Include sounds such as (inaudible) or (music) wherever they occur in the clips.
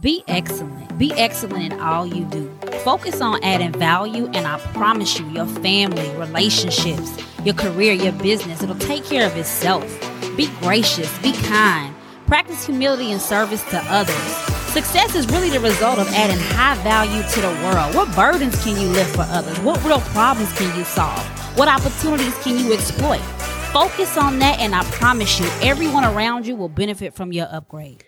Be excellent. Be excellent in all you do. Focus on adding value, and I promise you, your family, relationships, your career, your business, it'll take care of itself. Be gracious, be kind, practice humility and service to others. Success is really the result of adding high value to the world. What burdens can you lift for others? What real problems can you solve? What opportunities can you exploit? Focus on that, and I promise you, everyone around you will benefit from your upgrade.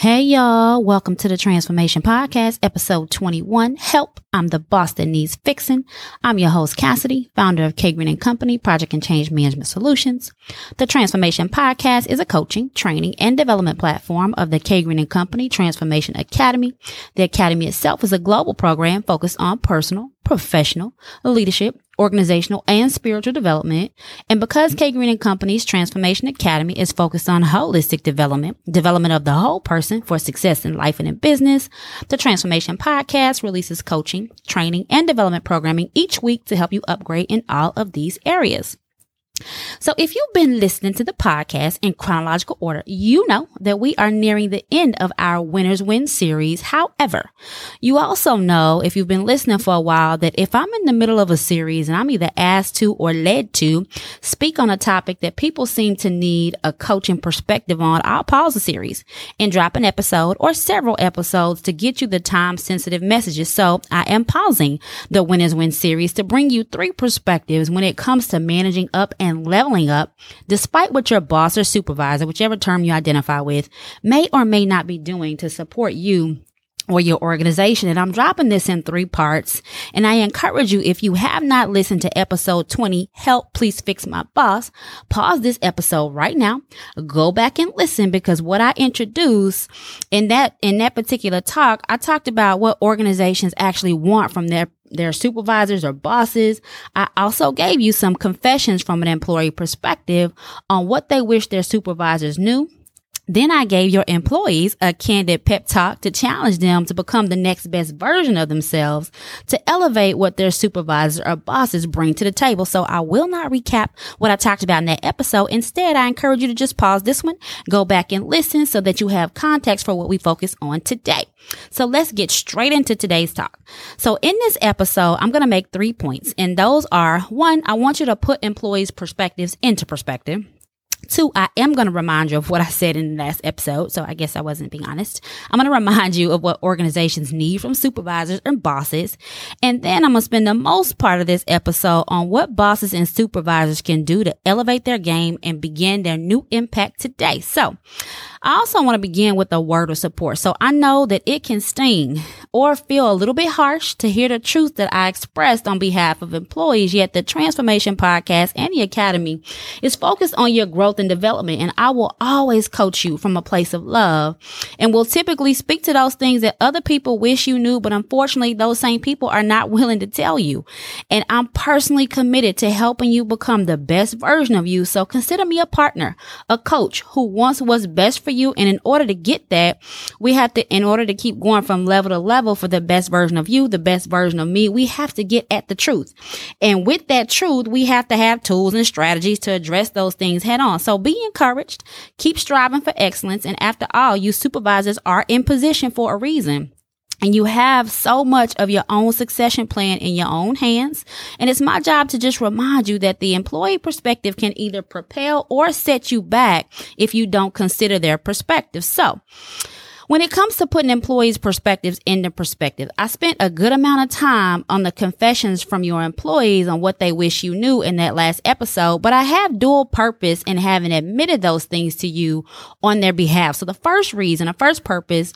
Hey y'all, welcome to the Transformation Podcast, episode 21. Help, I'm the boss that needs fixing. I'm your host, Cassidy, founder of K Green and Company, Project and Change Management Solutions. The Transformation Podcast is a coaching, training, and development platform of the K Green and Company Transformation Academy. The Academy itself is a global program focused on personal, professional, leadership, organizational, and spiritual development. And because K Green and Company's Transformation Academy is focused on holistic development, development of the whole person for success in life and in business, the Transformation Podcast releases coaching, training, and development programming each week to help you upgrade in all of these areas. So if you've been listening to the podcast in chronological order, you know that we are nearing the end of our Winners Win series. However, you also know if you've been listening for a while that if I'm in the middle of a series and I'm either asked to or led to speak on a topic that people seem to need a coaching perspective on, I'll pause the series and drop an episode or several episodes to get you the time sensitive messages. So I am pausing the Winners Win series to bring you three perspectives when it comes to managing up and and leveling up, despite what your boss or supervisor, whichever term you identify with, may or may not be doing to support you or your organization. And I'm dropping this in three parts. And I encourage you, if you have not listened to episode 20, help please fix my boss, pause this episode right now, go back and listen because what I introduced in that, in that particular talk, I talked about what organizations actually want from their their supervisors or bosses. I also gave you some confessions from an employee perspective on what they wish their supervisors knew then I gave your employees a candid pep talk to challenge them to become the next best version of themselves to elevate what their supervisors or bosses bring to the table. So I will not recap what I talked about in that episode. Instead, I encourage you to just pause this one, go back and listen so that you have context for what we focus on today. So let's get straight into today's talk. So in this episode, I'm going to make three points and those are one, I want you to put employees perspectives into perspective. Two, I am going to remind you of what I said in the last episode. So I guess I wasn't being honest. I'm going to remind you of what organizations need from supervisors and bosses. And then I'm going to spend the most part of this episode on what bosses and supervisors can do to elevate their game and begin their new impact today. So I also want to begin with a word of support. So I know that it can sting or feel a little bit harsh to hear the truth that I expressed on behalf of employees. Yet the Transformation Podcast and the Academy is focused on your growth and development. And I will always coach you from a place of love and will typically speak to those things that other people wish you knew. But unfortunately, those same people are not (laughs) willing to tell you. And I'm personally committed to helping you become the best version of you. So consider me a partner, a coach who wants what's best for for you. And in order to get that, we have to, in order to keep going from level to level for the best version of you, the best version of me, we have to get at the truth. And with that truth, we have to have tools and strategies to address those things head on. So be encouraged, keep striving for excellence. And after all, you supervisors are in position for a reason and you have so much of your own succession plan in your own hands. And it's my job to just remind you that the employee perspective can either propel or set you back if you don't consider their perspective. So, when it comes to putting employees' perspectives into perspective, I spent a good amount of time on the confessions from your employees on what they wish you knew in that last episode, but I have dual purpose in having admitted those things to you on their behalf. So the first reason, the first purpose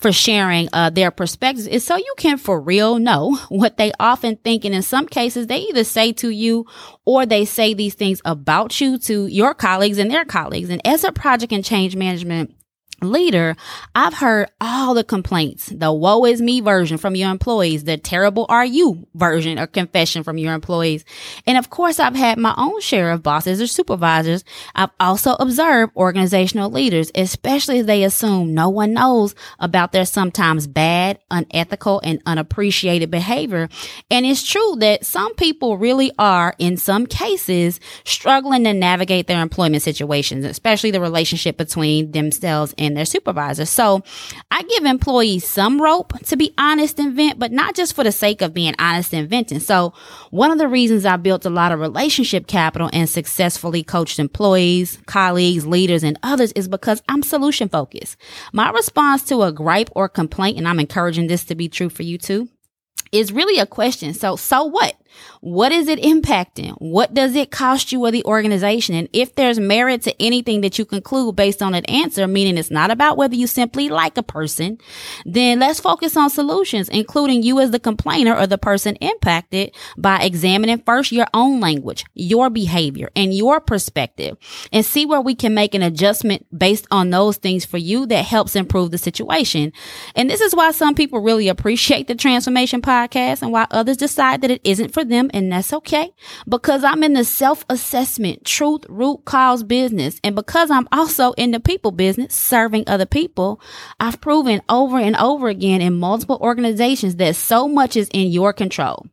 for sharing uh, their perspectives is so you can for real know (laughs) what they often think. And in some cases, they either say to you or they say these things about you to your colleagues and their colleagues. And as a project and change management leader, I've heard all the complaints, the woe is me version from your employees, the terrible are you version or confession from your employees. And of course, I've had my own share of bosses or supervisors. I've also observed organizational leaders, especially as they assume no one knows about their sometimes bad, unethical, and unappreciated behavior. And it's true that some people really are, in some cases, struggling to navigate their employment situations, especially the relationship between themselves and and their supervisor. So I give employees some rope to be honest and vent, but not just for the sake of being honest and venting. So one of the reasons I built a lot of relationship capital and successfully coached employees, colleagues, leaders, and others is because I'm solution focused. My response to a gripe or complaint, and I'm encouraging this to be true for you too, is really a question. So, so what? What is it impacting? What does it cost you or the organization? And if there's merit to anything that you conclude based on an answer, meaning it's not about whether you simply like a person, then let's focus on solutions, including you as the complainer or the person impacted by examining first your own language, your behavior and your perspective and see where we can make an adjustment based on those things for you that helps improve the situation. And this is why some people really appreciate the transformation podcast and why others decide that it isn't for them, and that's okay because I'm in the self assessment, truth, root cause business. And because I'm also in the people business, serving other people, I've proven over and over again in multiple organizations that so much is in your control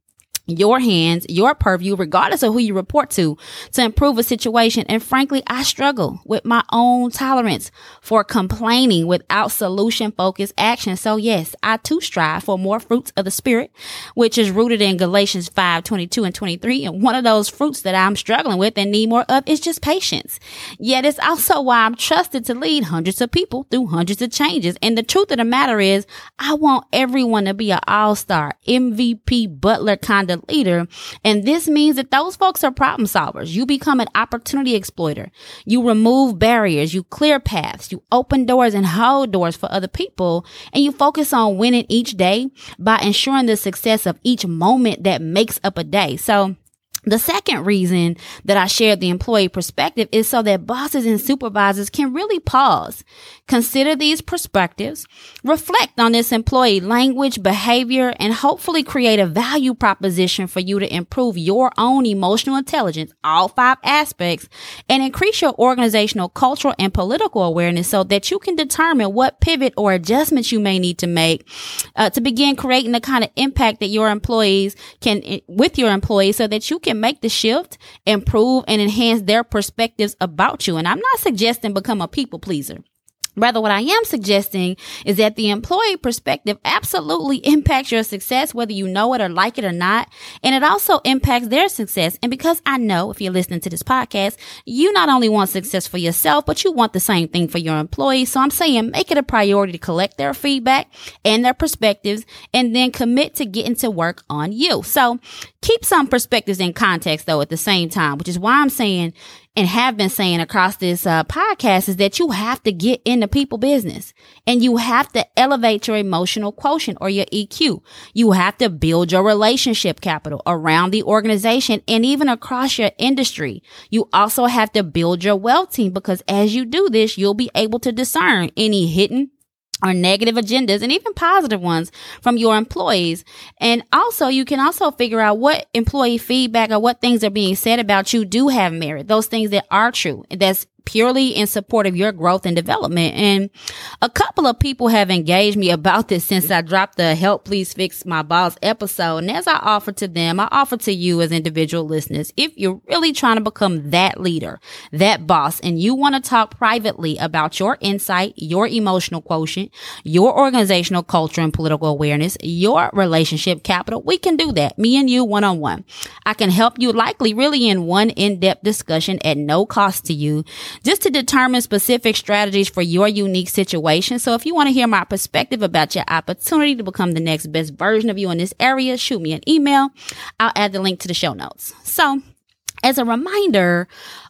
your hands, your purview, regardless of who you report to, to improve a situation. And frankly, I struggle with my own tolerance for complaining without solution focused action. So yes, I too strive for more fruits of the spirit, which is rooted in Galatians 5, 22 and 23. And one of those fruits that I'm struggling with and need more of is just patience. Yet it's also why I'm trusted to lead hundreds of people through hundreds of changes. And the truth of the matter is I want everyone to be an all-star, MVP, Butler kind of leader. And this means that those folks are problem solvers. You become an opportunity exploiter. You remove barriers. You clear paths. You open doors and hold doors for other people. And you focus on winning each day by ensuring the success of each moment that makes up a day. So the second reason that I shared the employee perspective is so that bosses and supervisors can really pause, consider these perspectives, reflect on this employee language, behavior, and hopefully create a value proposition for you to improve your own emotional intelligence, all five aspects, and increase your organizational, cultural, and political awareness so that you can determine what pivot or adjustments you may need to make uh, to begin creating the kind of impact that your employees can, with your employees so that you can can make the shift, improve and enhance their perspectives about you. And I'm not suggesting become a people pleaser. Rather, what I am suggesting is that the employee perspective absolutely (laughs) impacts your success, whether you know it or like it or not. And it also impacts their success. And because I know if you're listening to this podcast, you not only want success for yourself, but you want the same thing for your employees. So I'm saying make it a priority to collect their feedback and their perspectives and then commit to getting to work on you. So keep some perspectives in context though at the same time, which is why I'm saying and have been saying across this uh, podcast is that you have to get into people business and you have to elevate your emotional quotient or your EQ. You have to build your relationship capital around the organization and even across your industry. You also have to build your wealth team because as you do this, you'll be able to discern any hidden or negative agendas and even positive ones from your employees. And also you can also figure out what employee feedback or what things are being said about you do have merit. Those things that are true. That's purely in support of your growth and development. And a couple of people have engaged me about this since I dropped the help please fix my boss episode. And as I offer to them, I offer to you as individual listeners, if you're really trying to become that leader, that boss, and you want to talk privately about your insight, your emotional quotient, your organizational culture and political awareness, your relationship capital, we can do that. Me and you one on one. I can help you likely really in one in-depth discussion at no cost to you just to determine specific strategies for your unique situation. So if you want to hear my perspective about your opportunity to become the next best version of you in this area, shoot me an email. I'll add the link to the show notes. So as a reminder,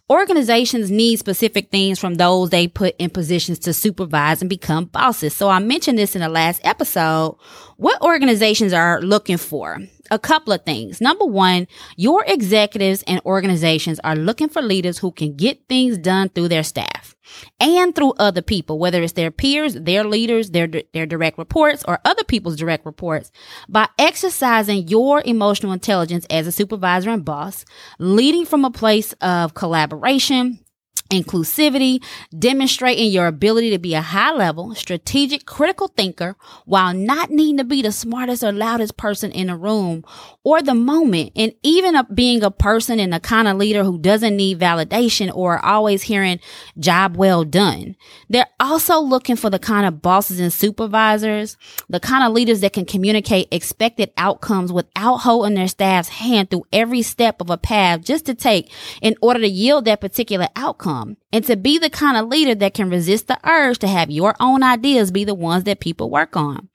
organizations need specific things from those they put in positions to supervise and become bosses. So I mentioned this in the last episode. What organizations are looking for? A couple of things. Number one, your executives and organizations are looking for leaders who can get things done through their staff and through other people, whether it's their peers, their leaders, their, their direct reports or other people's direct reports by exercising your emotional intelligence as a supervisor and boss, leading from a place of collaboration, inclusivity, demonstrating your ability to be a high level, strategic, critical thinker while not needing to be the smartest or loudest person in a room or the moment. And even a, being a person and the kind of leader who doesn't need validation or always hearing job well done. They're also looking for the kind of bosses and supervisors, the kind of leaders that can communicate expected outcomes without holding their staff's hand through every step of a path just to take in order to yield that particular outcome Um, and to be the kind of leader that can resist the urge to have your own ideas be the ones that people work on.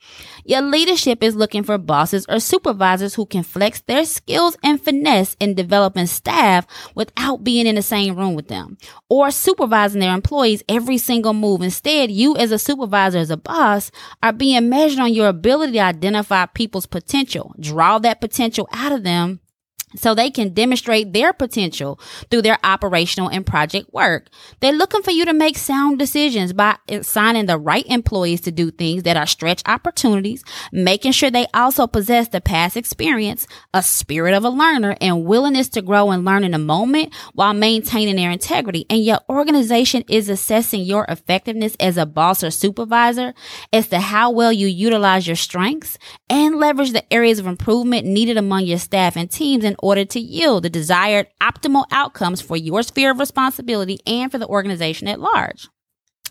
Your leadership is looking for bosses or supervisors who can flex their skills and finesse in developing staff without being in the same room with them or supervising their employees every single move. Instead, you as a supervisor, as a boss, are being measured on your ability to identify people's potential, draw that potential out of them so they can demonstrate their potential through their operational and project work. They're looking for you to make sound decisions by assigning the right employees to do things that are stretch opportunities, making sure they also possess the past experience, a spirit of a learner, and willingness to grow and learn in the moment while maintaining their integrity. And your organization is assessing your effectiveness as a boss or supervisor as to how well you utilize your strengths and leverage the areas of improvement needed among your staff and teams in order to yield the desired optimal outcomes for your sphere of responsibility and for the organization at large.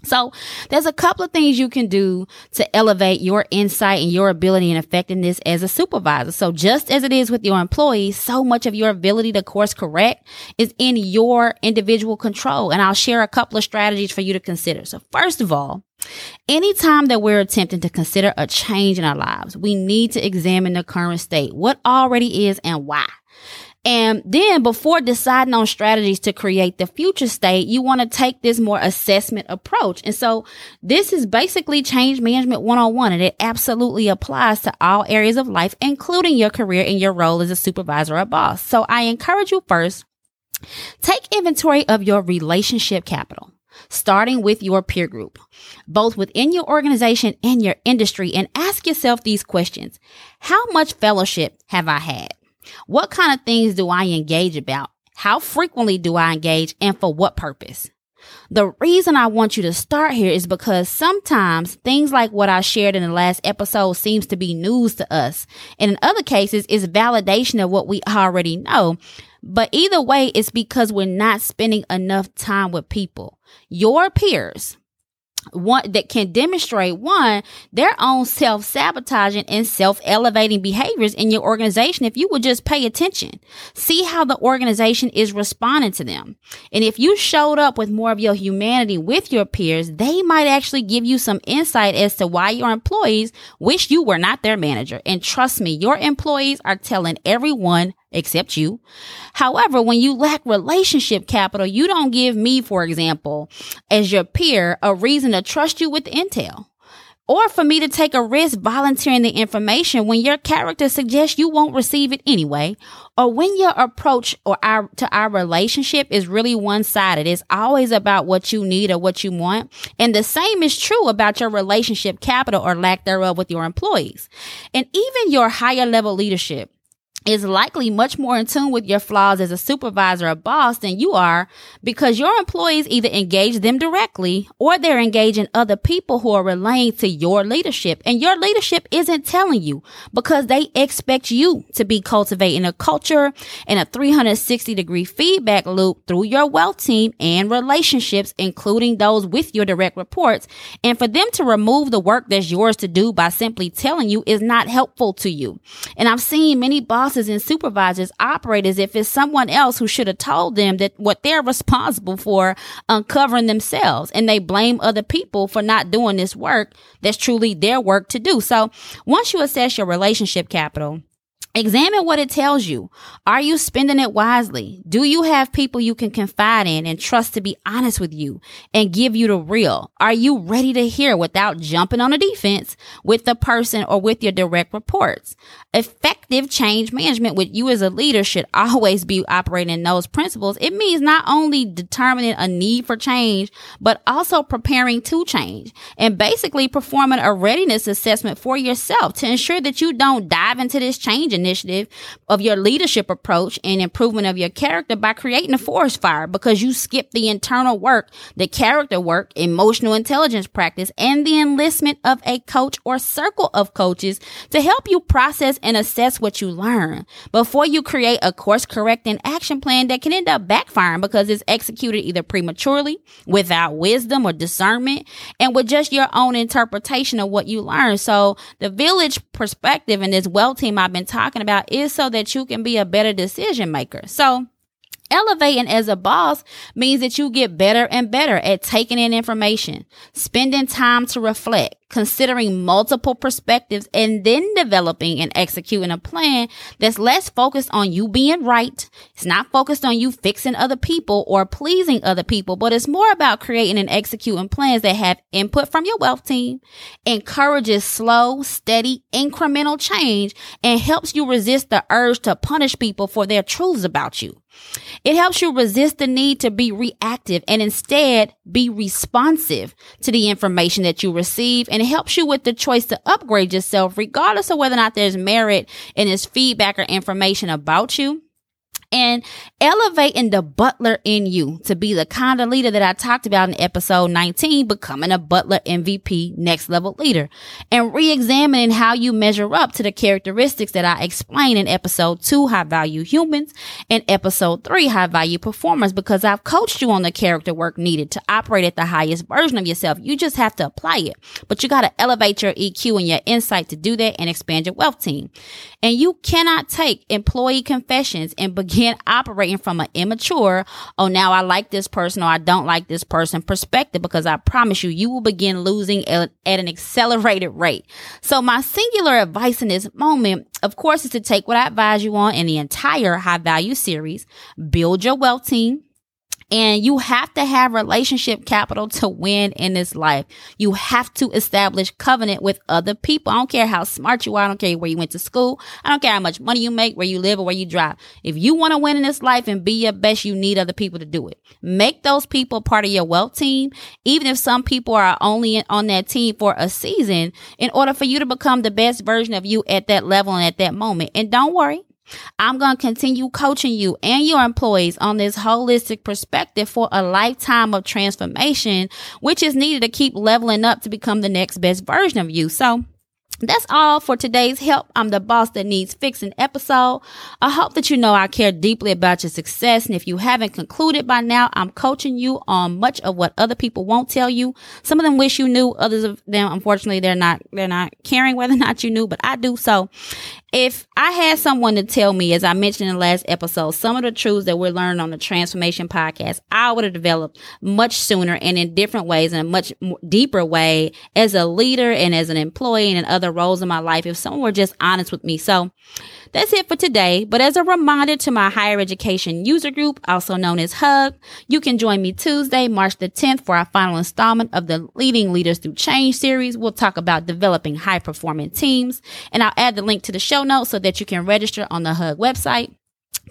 So there's a couple of things you can do to elevate your insight and your ability and effectiveness as a supervisor. So just as it is with your employees, so much of your ability to course correct is in your individual control. And I'll share a couple of strategies for you to consider. So first of all, Anytime that we're attempting to consider a change in our lives, we need to examine the current state, what already is and why. And then before deciding on strategies to create the future state, you want to take this more assessment approach. And so this is basically change management 101 and it absolutely applies to all areas of life, including your career and your role as a supervisor or boss. So I encourage you first, take inventory of your relationship capital starting with your peer group, both within your organization and your industry, and ask yourself these questions. How much fellowship have I had? What kind of things do I engage about? How frequently do I engage and for what purpose? The reason I want you to start here is because sometimes things like what I shared in the last episode seems to be news to us. And in other cases, it's validation of what we already know. But either way, it's because we're not spending enough time with people. Your peers, one that can demonstrate one their own self-sabotaging and self-elevating behaviors in your organization if you would just pay attention. See how the organization is responding to them. And if you showed up with more of your humanity with your peers they might actually give you some insight as to why your employees wish you were not their manager. And trust me your employees are telling everyone except you. However, when you lack relationship capital, you don't give me, for example, as your peer, a reason to trust you with intel. Or for me to take a risk volunteering the information when your character suggests you won't receive it anyway, or when your approach or our to our relationship is really one-sided. It's always about what you need or what you want. And the same is true about your relationship capital or lack thereof with your employees. And even your higher level leadership is likely much more in tune with your flaws as a supervisor or boss than you are because your employees either engage them directly or they're engaging other people who are relaying to your leadership. And your leadership isn't telling you because they expect you to be cultivating a culture and a 360 degree feedback loop through your wealth team and relationships, including those with your direct reports. And for them to remove the work that's yours to do by simply telling you is not helpful to you. And I've seen many bosses bosses and supervisors operate as if it's someone else who should have told them that what they're responsible for uh, uncovering themselves and they blame other people for not doing this work that's truly their work to do. So once you assess your relationship capital, Examine what it tells you. Are you spending it wisely? Do you have people you can confide in and trust to be honest with you and give you the real? Are you ready to hear without jumping on the defense with the person or with your direct reports? Effective change management with you as a leader should always be operating in those principles. It means not only determining a need for change, but also preparing to change and basically performing a readiness assessment for yourself to ensure that you don't dive into this change initiative of your leadership approach and improvement of your character by creating a forest fire because you skip the internal work, the character work, emotional intelligence practice, and the enlistment of a coach or circle of coaches to help you process and assess what you learn before you create a course correcting action plan that can end up backfiring because it's executed either prematurely, without wisdom or discernment, and with just your own interpretation of what you learn. So the village perspective and this well team I've been talking about is so that you can be a better decision maker. So Elevating as a boss means that you get better and better at taking in information, spending time to reflect, considering multiple perspectives, and then developing and executing a plan that's less focused on you being right. It's not focused on you fixing other people or pleasing other people, but it's more about creating and executing plans that have input from your wealth team, encourages slow, steady, incremental change, and helps you resist the urge to punish people for their truths about you. It helps you resist the need to be reactive and instead be responsive to the information that you receive. And it helps you with the choice to upgrade yourself, regardless of whether or not there's merit in this feedback or information about you and elevating the butler in you to be the kind of leader that I talked about in episode 19, becoming a butler MVP next level leader and re-examining how you measure up to the characteristics that I explained in episode two, high value humans and episode three, high value performers, because I've coached you on the character work needed to operate at the highest version of yourself. You just have to apply it, but you got to elevate your EQ and your insight to do that and expand your wealth team. And you cannot take employee confessions and begin operating from an immature, oh, now I like this person or I don't like this person perspective because I promise you, you will begin losing at, at an accelerated rate. So my singular advice in this moment, of course, is to take what I advise you on in the entire high value series, build your wealth team, and you have to have relationship capital to win in this life. You have to establish covenant with other people. I don't care how smart you are. I don't care where you went to school. I don't care how much money you make, where you live or where you drive. If you want to win in this life and be your best, you need other people to do it. Make those people part of your wealth team. Even if some people are only on that team for a season in order for you to become the best version of you at that level and at that moment. And don't worry. I'm going to continue coaching you and your employees on this holistic perspective for a lifetime of transformation, which is needed to keep leveling up to become the next best version of you. So that's all for today's help. I'm the boss that needs fixing episode. I hope that you know I care deeply about your success. And if you haven't concluded by now, I'm coaching you on much of what other people won't tell you. Some of them wish you knew. Others of them, unfortunately, they're not, they're not caring whether or not you knew, but I do. So if I had someone to tell me, as I mentioned in the last episode, some of the truths that we're learning on the transformation podcast, I would have developed much sooner and in different ways in a much deeper way as a leader and as an employee and in other roles in my life if someone were just honest with me. So that's it for today. But as a reminder to my higher education user group, also known as HUG, you can join me Tuesday, March the 10th for our final installment of the Leading Leaders Through Change series. We'll talk about developing high performing teams and I'll add the link to the show notes so that you can register on the HUG website.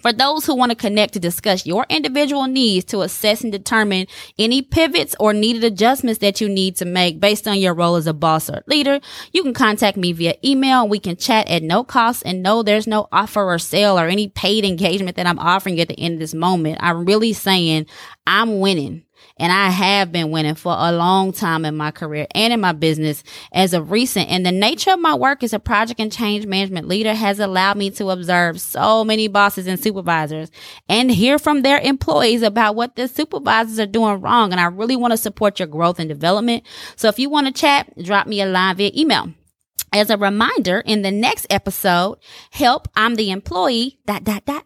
For those who want to connect to discuss your individual needs to assess and determine any pivots or needed adjustments that you need to make based on your role as a boss or leader, you can contact me via email. We can chat at no cost and no, there's no offer or sale or any paid engagement that I'm offering at the end of this moment. I'm really saying I'm winning. And I have been winning for a long time in my career and in my business as of recent. And the nature of my work as a project and change management leader has allowed me to observe so many bosses and supervisors and hear from their employees about what the supervisors are doing wrong. And I really want to support your growth and development. So if you want to chat, drop me a line via email. As a reminder, in the next episode, help, I'm the employee, dot, dot, dot,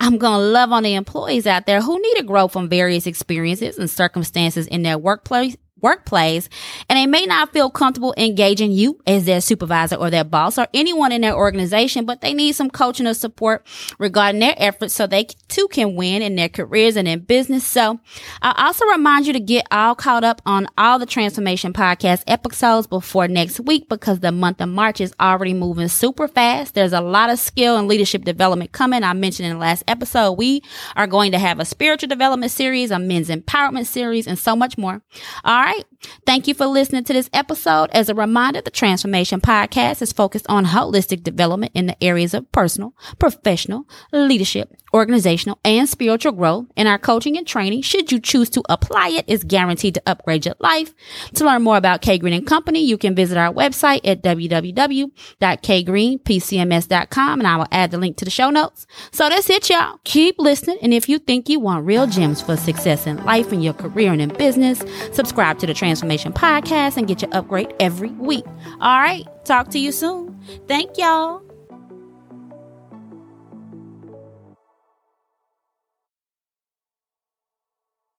I'm going to love on the employees out there who need to grow from various experiences and circumstances in their workplace workplace and they may not feel comfortable engaging you as their supervisor or their boss or anyone in their organization, but they need some coaching or support regarding their efforts so they too can win in their careers and in business. So I also remind you to get all caught up on all the transformation podcast episodes before next week because the month of March is already moving super fast. There's a lot of skill and leadership development coming. I mentioned in the last episode, we are going to have a spiritual development series, a men's empowerment series, and so much more. All right. Right. Thank you for listening to this episode. As a reminder, the Transformation Podcast is focused on holistic development in the areas of personal, professional, leadership, organizational, and spiritual growth. And our coaching and training, should you choose to apply it, is guaranteed to upgrade your life. To learn more about K Green and Company, you can visit our website at www.kgreenpcms.com and I will add the link to the show notes. So that's it, y'all. Keep listening. And if you think you want real gems for success in life and your career and in business, subscribe to the Transformation Podcast and get your upgrade every week. All right. Talk to you soon. Thank y'all.